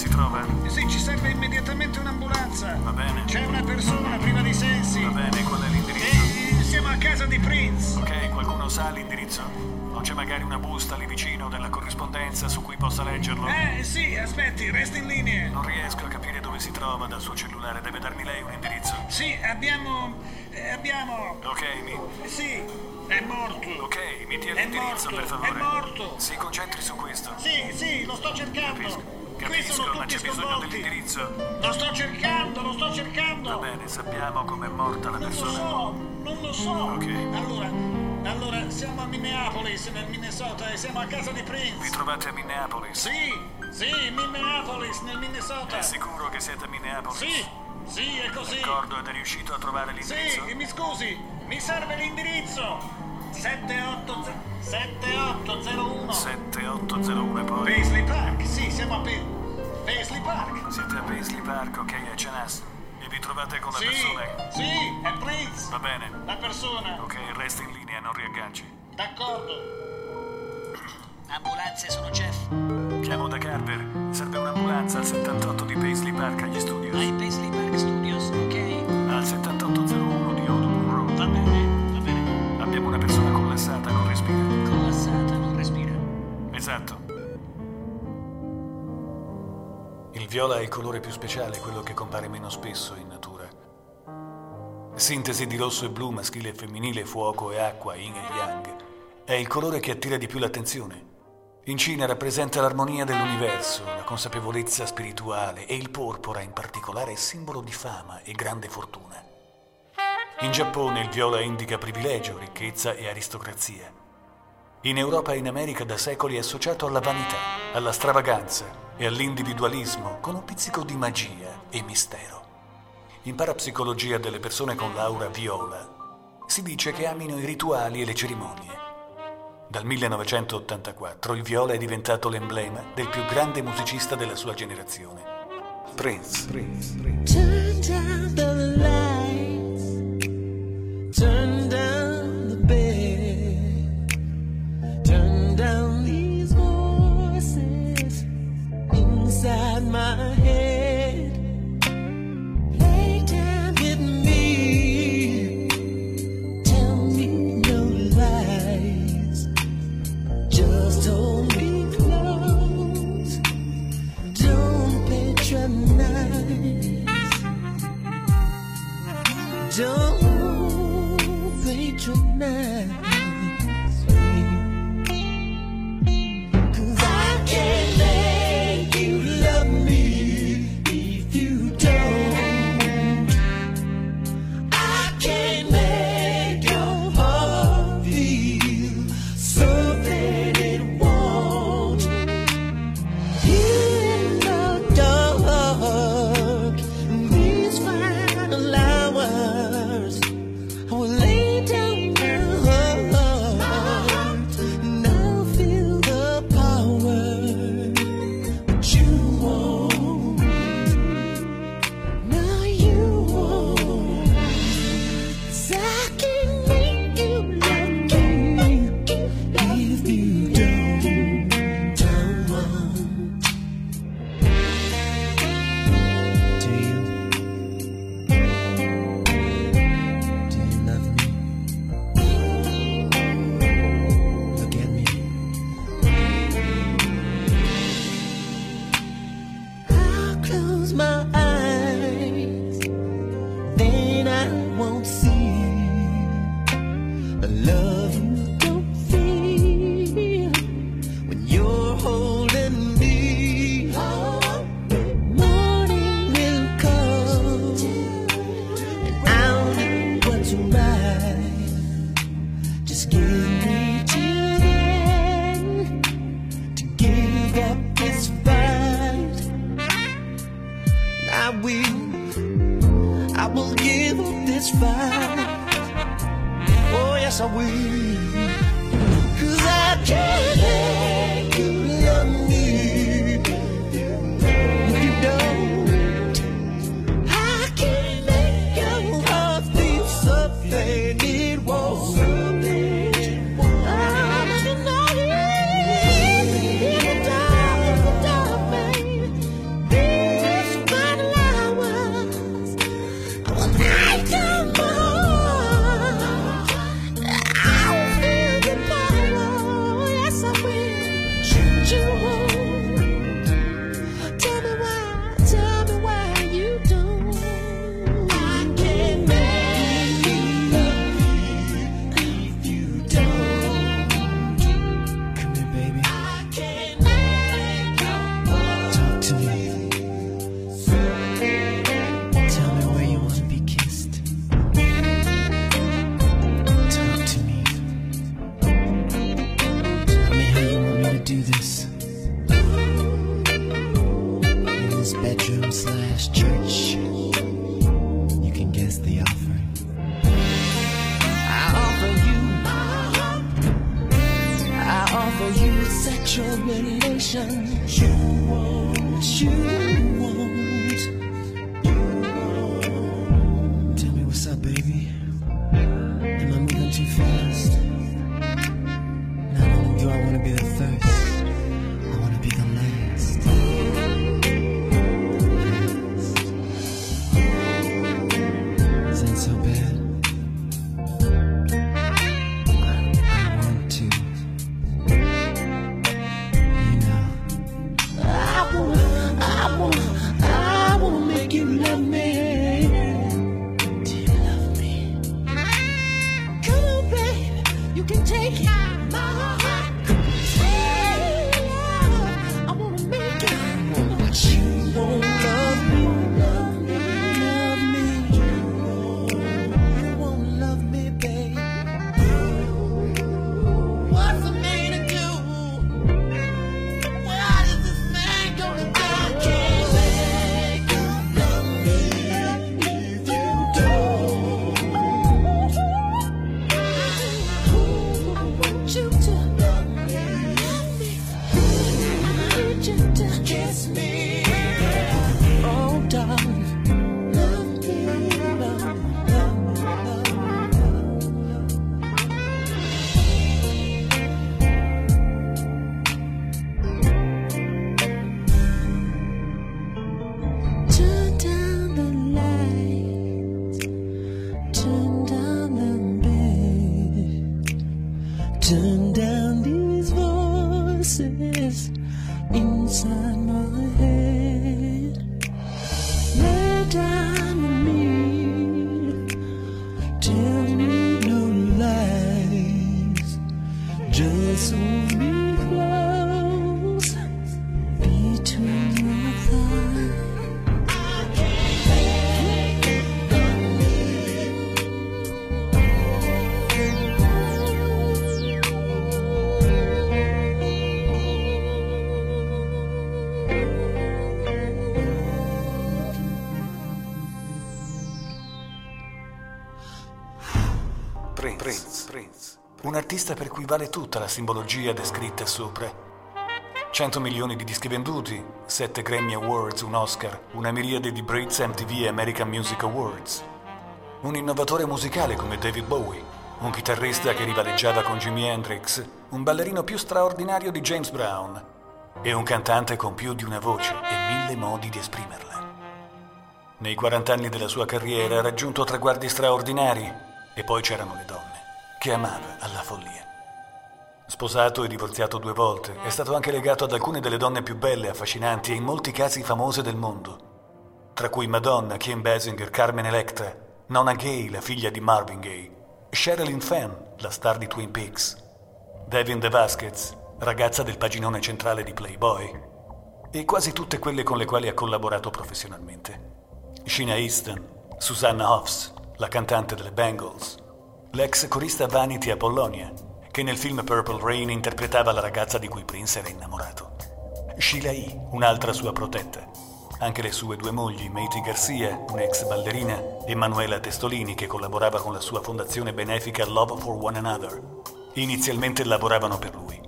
si trova? Sì, ci serve immediatamente un'ambulanza. Va bene. C'è una persona priva di sensi. Va bene, qual è l'indirizzo? E siamo a casa di Prince. Ok, qualcuno sa l'indirizzo? O c'è magari una busta lì vicino della corrispondenza su cui possa leggerlo? Eh, sì, aspetti, resti in linea. Non riesco a capire dove si trova dal suo cellulare. Deve darmi lei un indirizzo. Sì, abbiamo... eh, abbiamo... Ok, mi. Sì, è morto. Ok, mi dia È l'indirizzo, morto, per favore. è morto. Si concentri su questo. Sì, sì, lo sto cercando. Capisco. Capisco, ma c'è bisogno dell'indirizzo. Lo sto cercando, lo sto cercando. Va bene, sappiamo com'è morta la Non lo persona. so, non lo so. Ok. Allora, allora, siamo a Minneapolis, nel Minnesota, e siamo a casa di Vi Prince. trovate a Minneapolis? Sì, sì, Minneapolis, nel Minnesota. È sicuro che siete a Minneapolis? Sì, sì, è così. D'accordo, ed è riuscito a trovare l'indirizzo? Sì, mi scusi, mi serve l'indirizzo. 78 7801 7801 e poi... Paisley Park, sì, siamo a Pe- Paisley Park. Siete a Paisley Park, ok, a Cenas. E vi trovate con la Sì, persona? sì, è Prince. Va bene. La persona. Ok, resta in linea, non riagganci. D'accordo. Ambulanze sono Jeff. Chiamo da Carver. Serve un'ambulanza al 78 di Paisley Park agli studios. Ai Paisley Park Studios, ok? Al 7801 viola è il colore più speciale, quello che compare meno spesso in natura. Sintesi di rosso e blu, maschile e femminile, fuoco e acqua, yin e yang. È il colore che attira di più l'attenzione. In Cina rappresenta l'armonia dell'universo, la consapevolezza spirituale e il porpora in particolare è simbolo di fama e grande fortuna. In Giappone il viola indica privilegio, ricchezza e aristocrazia. In Europa e in America da secoli è associato alla vanità, alla stravaganza e all'individualismo con un pizzico di magia e mistero. In parapsicologia delle persone con l'aura viola si dice che amino i rituali e le cerimonie. Dal 1984 il viola è diventato l'emblema del più grande musicista della sua generazione, Prince. Turn down inside my head. With me. Tell me no lies. Just hold me close. Don't. Don't patronize. Vale tutta la simbologia descritta sopra. 100 milioni di dischi venduti, 7 Grammy Awards, un Oscar, una miriade di Brits MTV e American Music Awards. Un innovatore musicale come David Bowie, un chitarrista che rivaleggiava con Jimi Hendrix, un ballerino più straordinario di James Brown e un cantante con più di una voce e mille modi di esprimerla. Nei 40 anni della sua carriera ha raggiunto traguardi straordinari e poi c'erano le donne, che amava alla follia. Sposato e divorziato due volte, è stato anche legato ad alcune delle donne più belle, affascinanti e in molti casi famose del mondo, tra cui Madonna, Kim Basinger, Carmen Electra, Nona Gay, la figlia di Marvin Gaye, Sherilyn Fenn, la star di Twin Peaks, Devin De Vasquez, ragazza del paginone centrale di Playboy, e quasi tutte quelle con le quali ha collaborato professionalmente. Sheena Easton, Susanna Hoffs, la cantante delle Bangles, l'ex corista Vanity Apollonia, che nel film Purple Rain interpretava la ragazza di cui Prince era innamorato. Sheila E., un'altra sua protetta. Anche le sue due mogli, Maite Garcia, un'ex ballerina, e Manuela Testolini, che collaborava con la sua fondazione benefica Love for One Another. Inizialmente lavoravano per lui.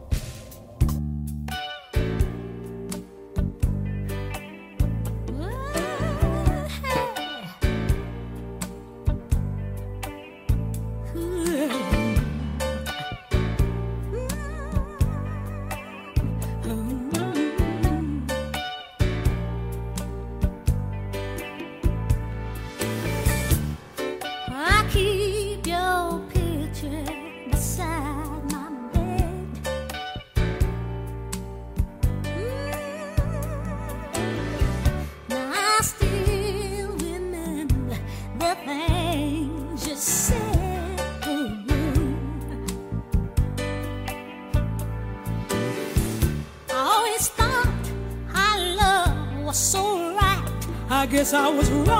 I was wrong.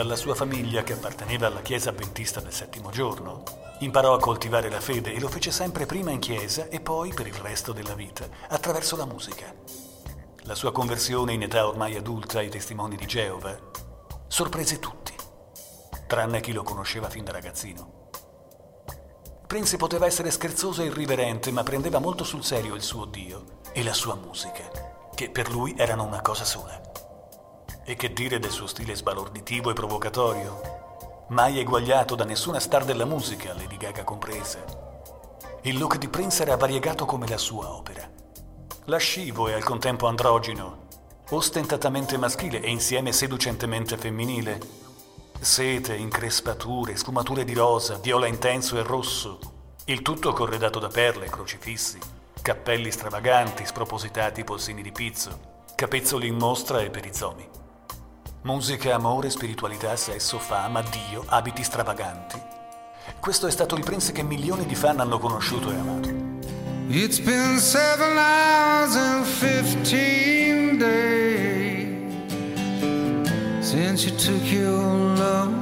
Dalla sua famiglia, che apparteneva alla Chiesa Adventista del Settimo Giorno, imparò a coltivare la fede e lo fece sempre prima in chiesa e poi per il resto della vita, attraverso la musica. La sua conversione in età ormai adulta ai testimoni di Geova sorprese tutti, tranne chi lo conosceva fin da ragazzino. Prince poteva essere scherzoso e irriverente, ma prendeva molto sul serio il suo Dio e la sua musica, che per lui erano una cosa sola. E che dire del suo stile sbalorditivo e provocatorio? Mai eguagliato da nessuna star della musica, Lady Gaga compresa. Il look di Prince era variegato come la sua opera. Lascivo e al contempo androgino, ostentatamente maschile e insieme seducentemente femminile. Sete, increspature, sfumature di rosa, viola intenso e rosso. Il tutto corredato da perle, crocifissi, cappelli stravaganti, spropositati polsini di pizzo, capezzoli in mostra e perizomi. Musica, amore, spiritualità, sesso, fama, Dio, abiti stravaganti. Questo è stato il Prince che milioni di fan hanno conosciuto e amato. It's been seven hours and fifteen days since you took your love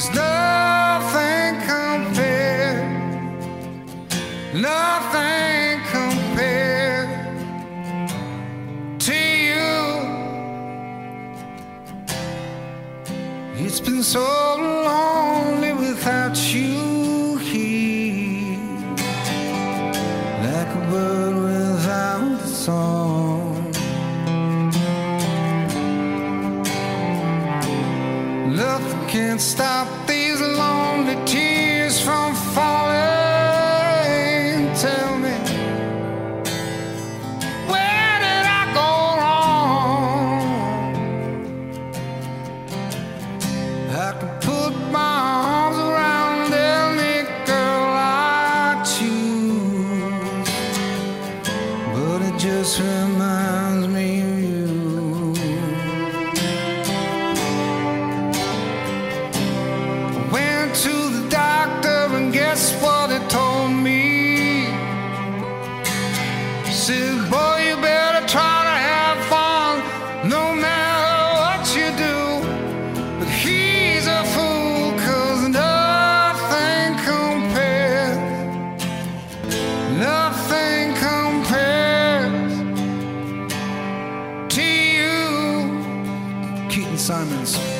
Cause nothing compared, nothing compared to you. It's been so Simons.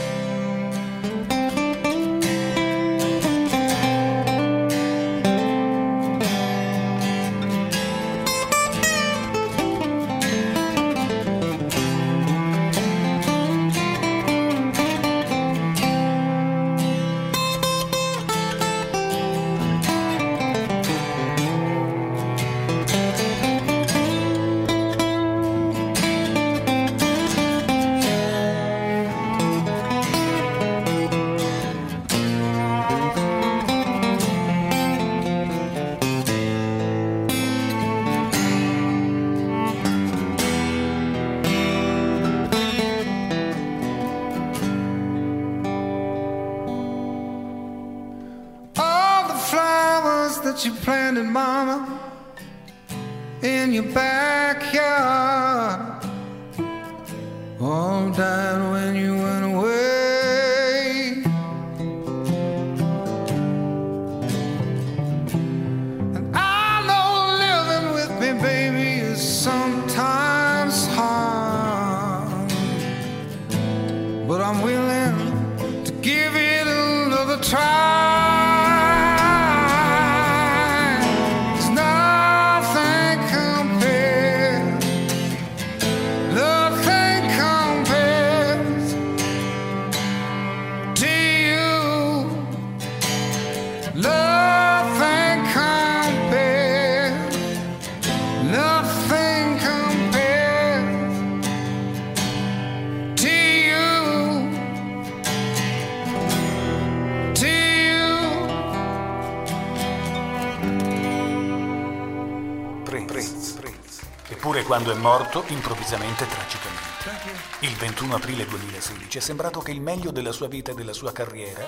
Quando è morto, improvvisamente e tragicamente. Il 21 aprile 2016 è sembrato che il meglio della sua vita e della sua carriera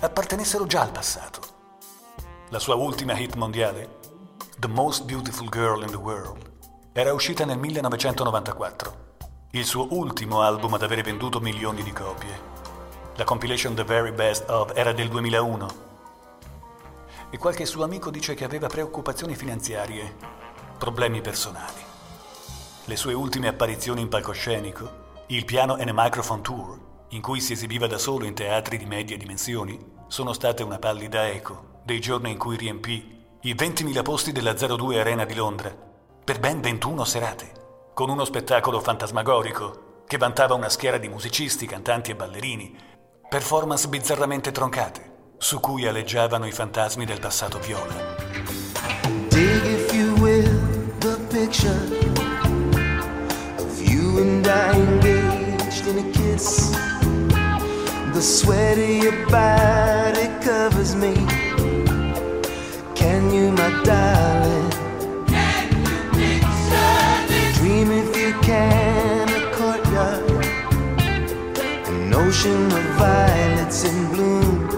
appartenessero già al passato. La sua ultima hit mondiale, The Most Beautiful Girl in the World, era uscita nel 1994. Il suo ultimo album ad avere venduto milioni di copie. La compilation The Very Best of era del 2001 e qualche suo amico dice che aveva preoccupazioni finanziarie, problemi personali. Le sue ultime apparizioni in palcoscenico, il piano and microphone tour, in cui si esibiva da solo in teatri di medie dimensioni, sono state una pallida eco dei giorni in cui riempì i 20.000 posti della 02 Arena di Londra per ben 21 serate, con uno spettacolo fantasmagorico che vantava una schiera di musicisti, cantanti e ballerini, performance bizzarramente troncate, su cui aleggiavano i fantasmi del passato viola. Dig, if you will, the picture and I engaged in a kiss. The sweat of your body covers me. Can you, my darling? Can you picture this? Dream if you can, a courtyard, an ocean of violets in bloom.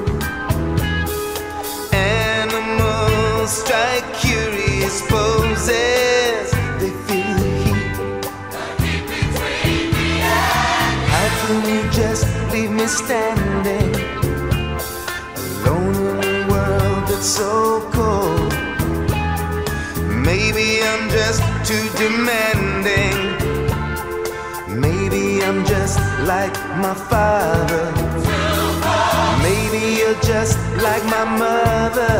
Animals strike curious poses. Standing alone in a world that's so cold? Maybe I'm just too demanding. Maybe I'm just like my father. Maybe you're just like my mother.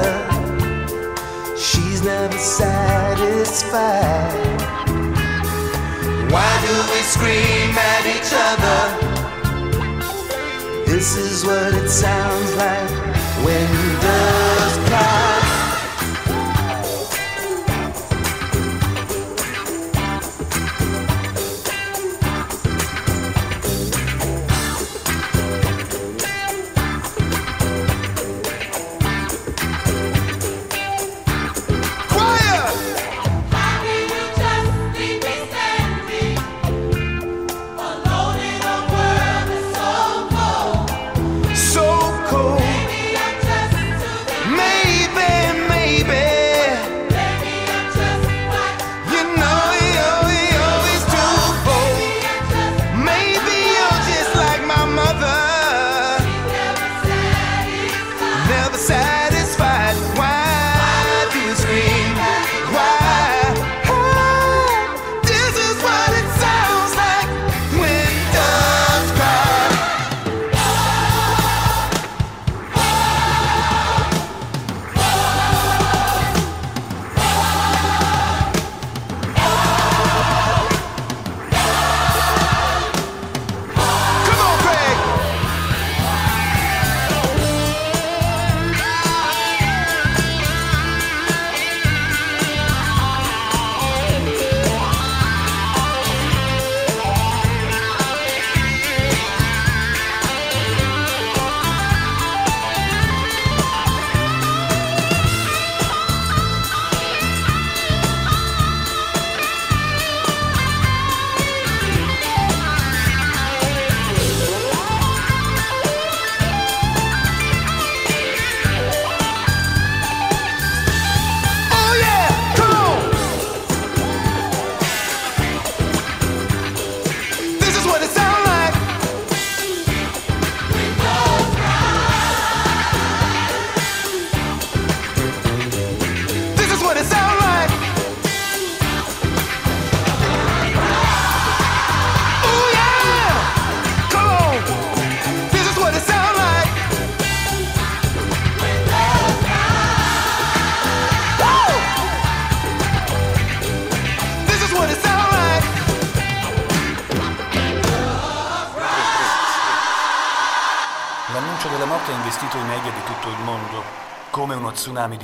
She's never satisfied. Why do we scream at each other? This is what it sounds like when doves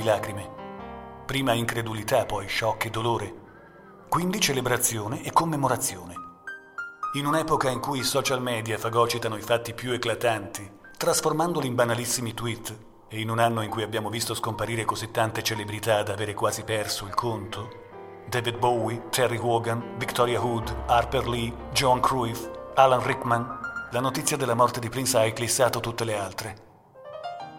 lacrime. Prima incredulità, poi shock e dolore. Quindi celebrazione e commemorazione. In un'epoca in cui i social media fagocitano i fatti più eclatanti, trasformandoli in banalissimi tweet, e in un anno in cui abbiamo visto scomparire così tante celebrità da avere quasi perso il conto, David Bowie, Terry Wogan, Victoria Hood, Harper Lee, John Cruyff, Alan Rickman, la notizia della morte di Prince ha eclissato tutte le altre.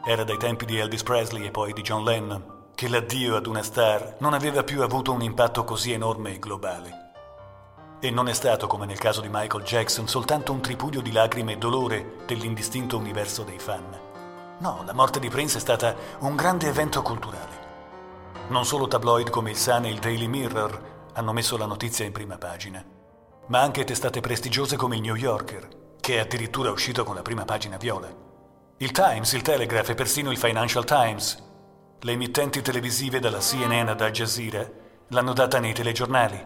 Era dai tempi di Elvis Presley e poi di John Lennon che l'addio ad una star non aveva più avuto un impatto così enorme e globale. E non è stato, come nel caso di Michael Jackson, soltanto un tripudio di lacrime e dolore dell'indistinto universo dei fan. No, la morte di Prince è stata un grande evento culturale. Non solo tabloid come il Sun e il Daily Mirror hanno messo la notizia in prima pagina, ma anche testate prestigiose come il New Yorker, che è addirittura uscito con la prima pagina viola. Il Times, il Telegraph e persino il Financial Times. Le emittenti televisive dalla CNN ad Al Jazeera l'hanno data nei telegiornali.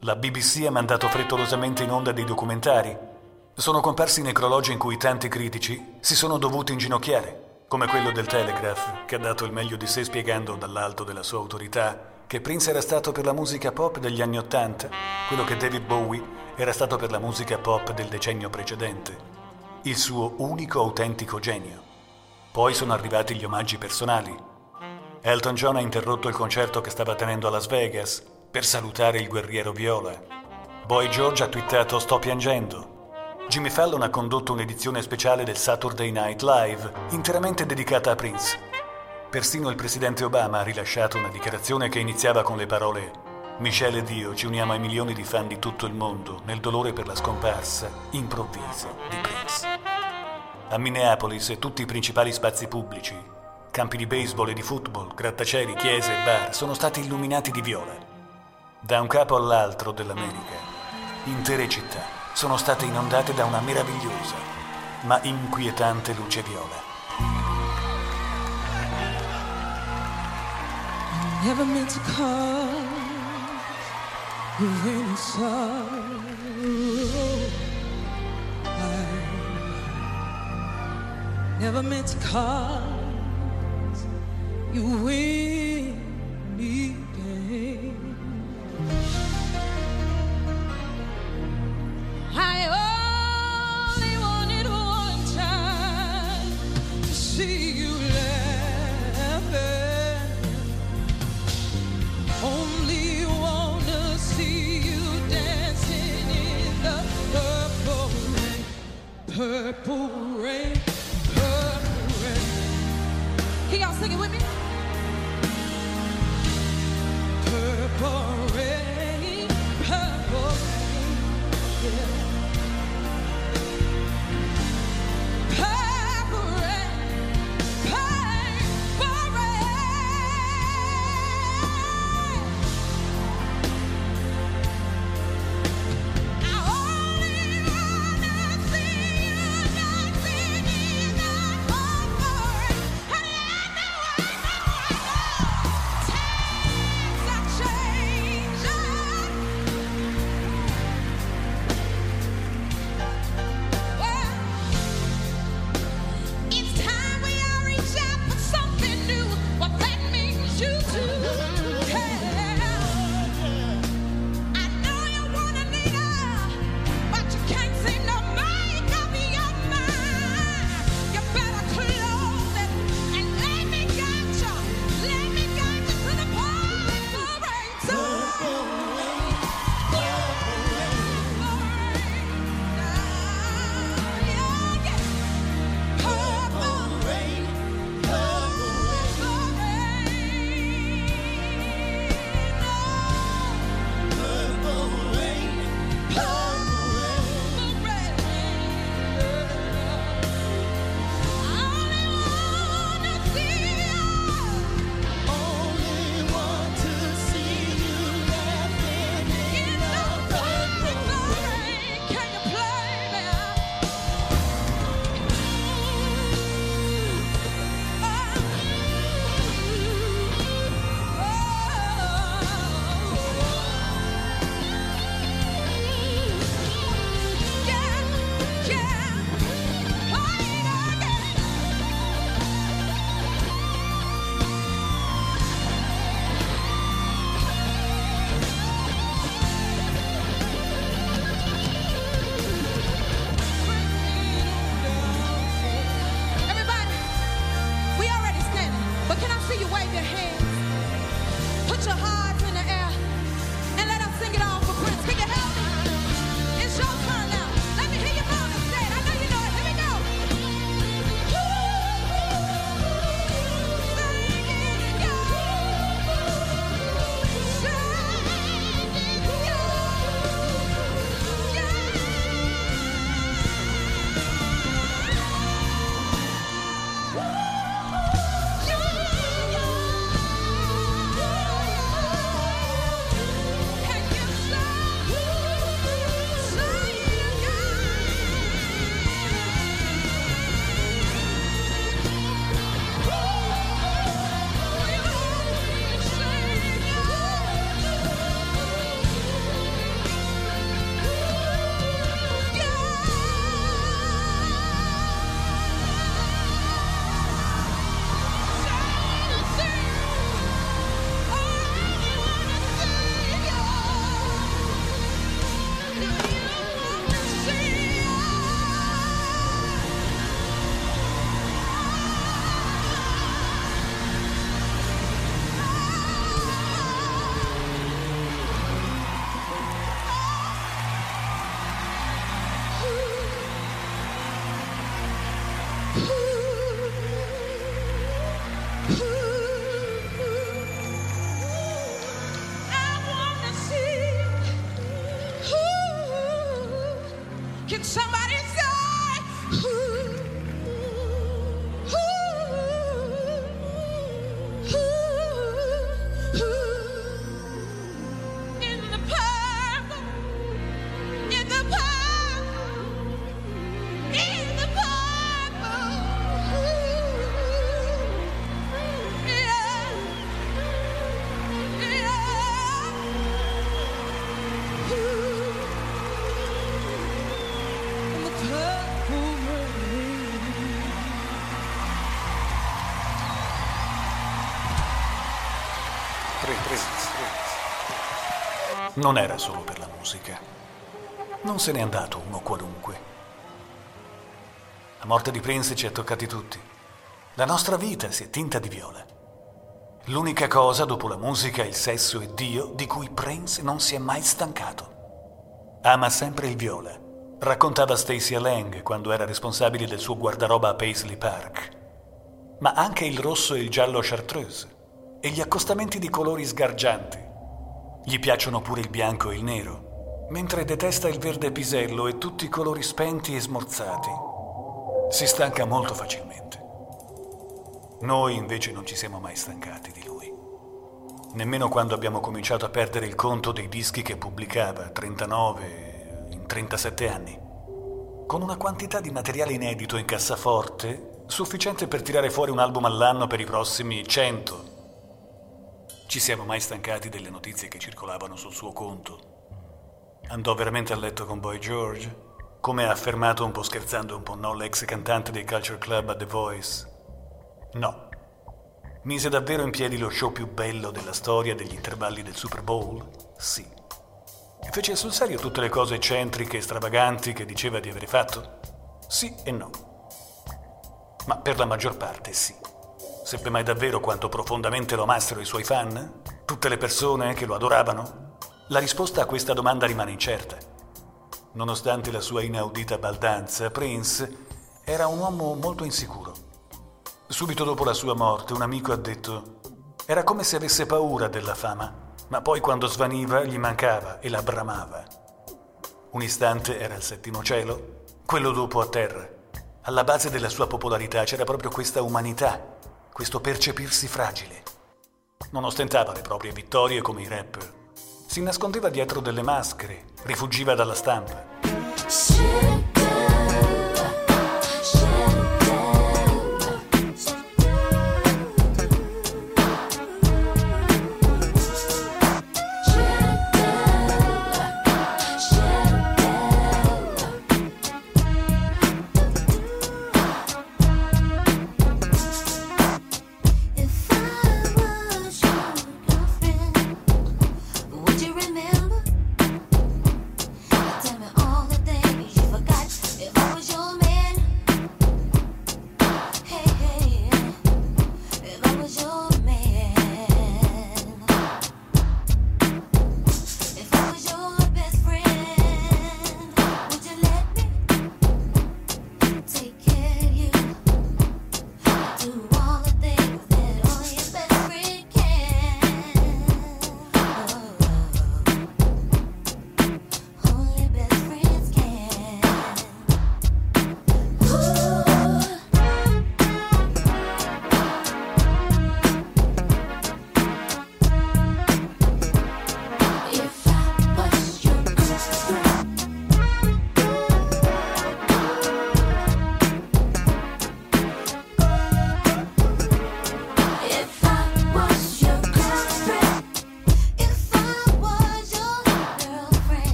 La BBC ha mandato frettolosamente in onda dei documentari. Sono comparsi necrologi in cui tanti critici si sono dovuti inginocchiare, come quello del Telegraph, che ha dato il meglio di sé spiegando dall'alto della sua autorità che Prince era stato per la musica pop degli anni Ottanta, quello che David Bowie era stato per la musica pop del decennio precedente, il suo unico autentico genio. Poi sono arrivati gli omaggi personali. Elton John ha interrotto il concerto che stava tenendo a Las Vegas per salutare il guerriero viola. Boy George ha twittato sto piangendo. Jimmy Fallon ha condotto un'edizione speciale del Saturday Night Live interamente dedicata a Prince. Persino il presidente Obama ha rilasciato una dichiarazione che iniziava con le parole Michelle ed io ci uniamo ai milioni di fan di tutto il mondo nel dolore per la scomparsa improvvisa di Prince. A Minneapolis e tutti i principali spazi pubblici, campi di baseball e di football, grattacieli, chiese e bar sono stati illuminati di viola. Da un capo all'altro dell'America, intere città sono state inondate da una meravigliosa ma inquietante luce viola. Never meant to cause you any sorrow. I never meant to cause you any purple rain, purple rain. Can y'all sing it with me? Non era solo per la musica. Non se n'è andato uno qualunque. La morte di Prince ci ha toccati tutti. La nostra vita si è tinta di viola. L'unica cosa dopo la musica, il sesso e Dio di cui Prince non si è mai stancato. Ama sempre il viola. Raccontava Stacia Lang quando era responsabile del suo guardaroba a Paisley Park. Ma anche il rosso e il giallo chartreuse e gli accostamenti di colori sgargianti. Gli piacciono pure il bianco e il nero, mentre detesta il verde pisello e tutti i colori spenti e smorzati. Si stanca molto facilmente. Noi invece non ci siamo mai stancati di lui. Nemmeno quando abbiamo cominciato a perdere il conto dei dischi che pubblicava, 39 in 37 anni. Con una quantità di materiale inedito in cassaforte sufficiente per tirare fuori un album all'anno per i prossimi 100. Ci siamo mai stancati delle notizie che circolavano sul suo conto? Andò veramente a letto con Boy George? Come ha affermato un po' scherzando un po' no l'ex cantante dei Culture Club a The Voice? No. Mise davvero in piedi lo show più bello della storia degli intervalli del Super Bowl? Sì. E fece sul serio tutte le cose eccentriche e stravaganti che diceva di avere fatto? Sì e no. Ma per la maggior parte sì. Seppe mai davvero quanto profondamente lo amassero i suoi fan? Tutte le persone che lo adoravano? La risposta a questa domanda rimane incerta. Nonostante la sua inaudita baldanza, Prince era un uomo molto insicuro. Subito dopo la sua morte, un amico ha detto: Era come se avesse paura della fama, ma poi quando svaniva gli mancava e la bramava. Un istante era al settimo cielo, quello dopo a terra. Alla base della sua popolarità c'era proprio questa umanità, questo percepirsi fragile. Non ostentava le proprie vittorie come i rapper. Si nascondeva dietro delle maschere, rifugiva dalla stampa.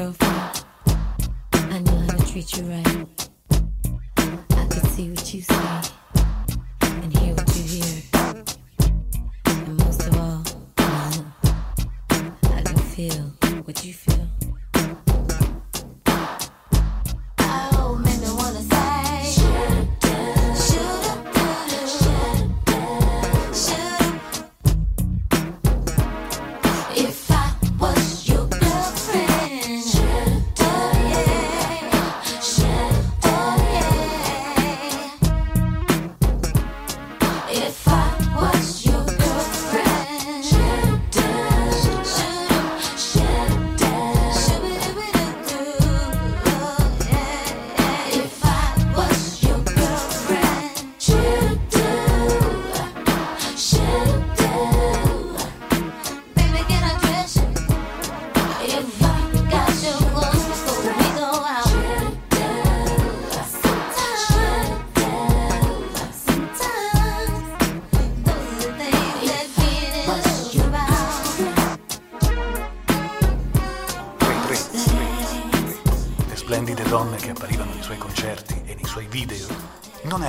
Girlfriend, I knew how to treat you right.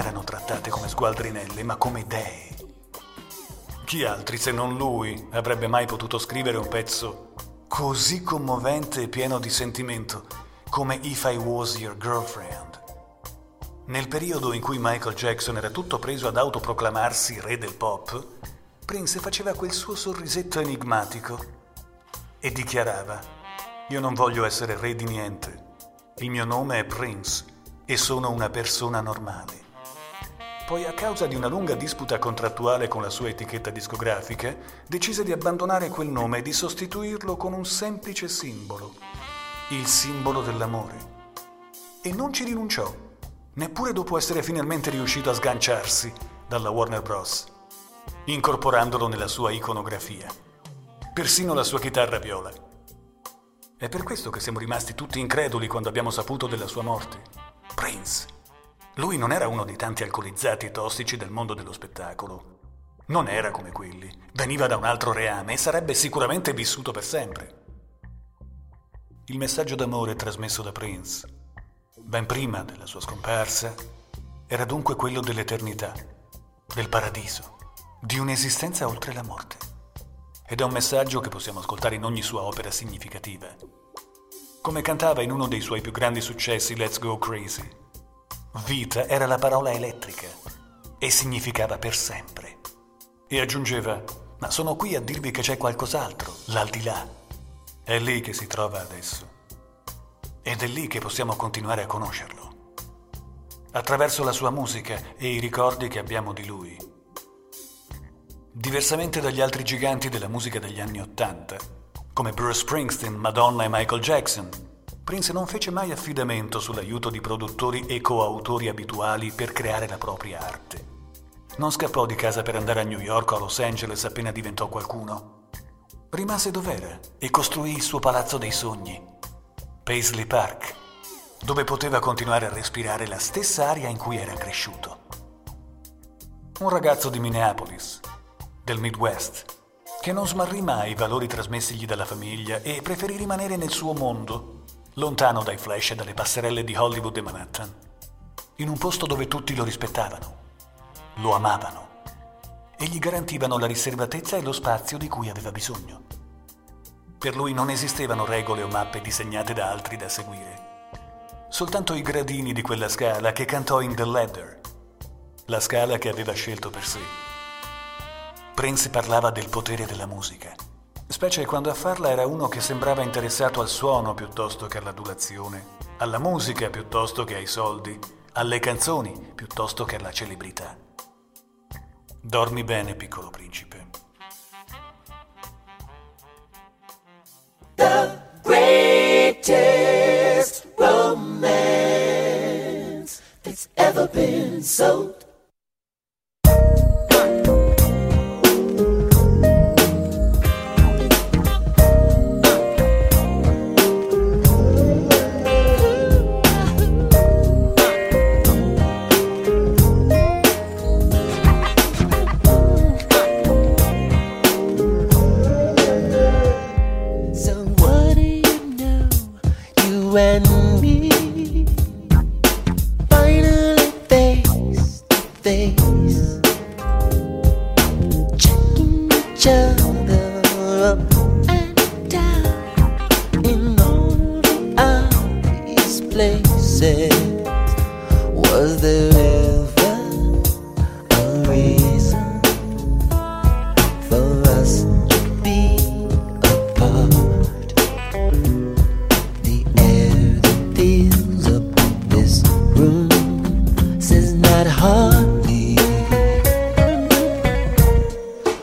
Erano trattate come sgualdrinelle, ma come dee. Chi altri se non lui avrebbe mai potuto scrivere un pezzo così commovente e pieno di sentimento come If I Was Your Girlfriend? Nel periodo in cui Michael Jackson era tutto preso ad autoproclamarsi re del pop, Prince faceva quel suo sorrisetto enigmatico e dichiarava: Io non voglio essere re di niente. Il mio nome è Prince e sono una persona normale. Poi, a causa di una lunga disputa contrattuale con la sua etichetta discografica, decise di abbandonare quel nome e di sostituirlo con un semplice simbolo, il simbolo dell'amore. E non ci rinunciò, neppure dopo essere finalmente riuscito a sganciarsi dalla Warner Bros., incorporandolo nella sua iconografia. Persino la sua chitarra viola. È per questo che siamo rimasti tutti increduli quando abbiamo saputo della sua morte. Prince. Lui non era uno dei tanti alcolizzati tossici del mondo dello spettacolo. Non era come quelli. Veniva da un altro reame e sarebbe sicuramente vissuto per sempre. Il messaggio d'amore trasmesso da Prince, ben prima della sua scomparsa, era dunque quello dell'eternità, del paradiso, di un'esistenza oltre la morte. Ed è un messaggio che possiamo ascoltare in ogni sua opera significativa. Come cantava in uno dei suoi più grandi successi, Let's Go Crazy. Vita era la parola elettrica e significava per sempre. E aggiungeva, ma sono qui a dirvi che c'è qualcos'altro, l'aldilà. È lì che si trova adesso. Ed è lì che possiamo continuare a conoscerlo. Attraverso la sua musica e i ricordi che abbiamo di lui. Diversamente dagli altri giganti della musica degli anni Ottanta, come Bruce Springsteen, Madonna e Michael Jackson, Prince non fece mai affidamento sull'aiuto di produttori e coautori abituali per creare la propria arte. Non scappò di casa per andare a New York o a Los Angeles appena diventò qualcuno. Rimase dov'era e costruì il suo palazzo dei sogni, Paisley Park, dove poteva continuare a respirare la stessa aria in cui era cresciuto. Un ragazzo di Minneapolis, del Midwest, che non smarrì mai i valori trasmessigli dalla famiglia e preferì rimanere nel suo mondo lontano dai flash e dalle passerelle di Hollywood e Manhattan, in un posto dove tutti lo rispettavano, lo amavano e gli garantivano la riservatezza e lo spazio di cui aveva bisogno. Per lui non esistevano regole o mappe disegnate da altri da seguire, soltanto i gradini di quella scala che cantò in The Ladder, la scala che aveva scelto per sé. Prince parlava del potere della musica specie quando a farla era uno che sembrava interessato al suono piuttosto che all'adulazione, alla musica piuttosto che ai soldi, alle canzoni piuttosto che alla celebrità. Dormi bene, piccolo principe. The greatest romance that's ever been sold.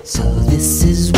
So this is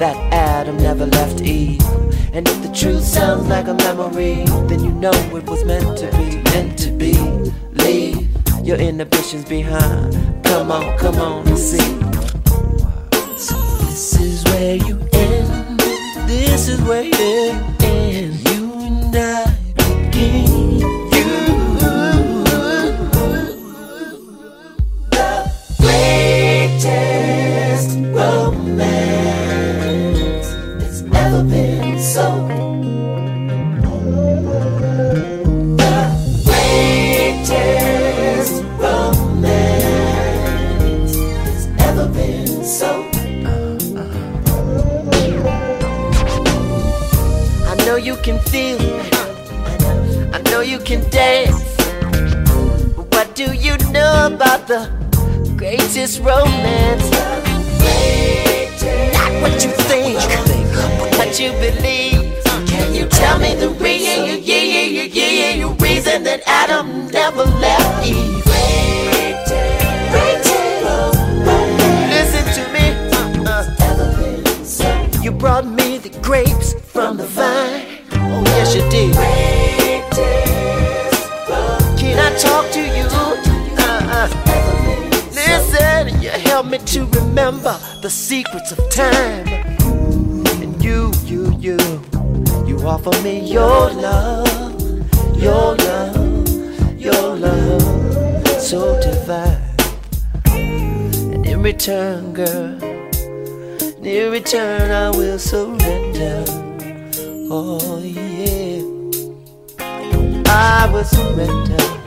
that Adam never left Eve. can dance. What do you know about the greatest romance? Not what you think, but what you believe. Can you tell me the reason that Adam never left Eve? Listen to me. Uh-uh. You brought me the grapes from the vine. Oh, yes, you did. me to remember the secrets of time. And you, you, you, you offer me your love, your love, your love, so divine. And in return, girl, in return, I will surrender. Oh, yeah, I will surrender.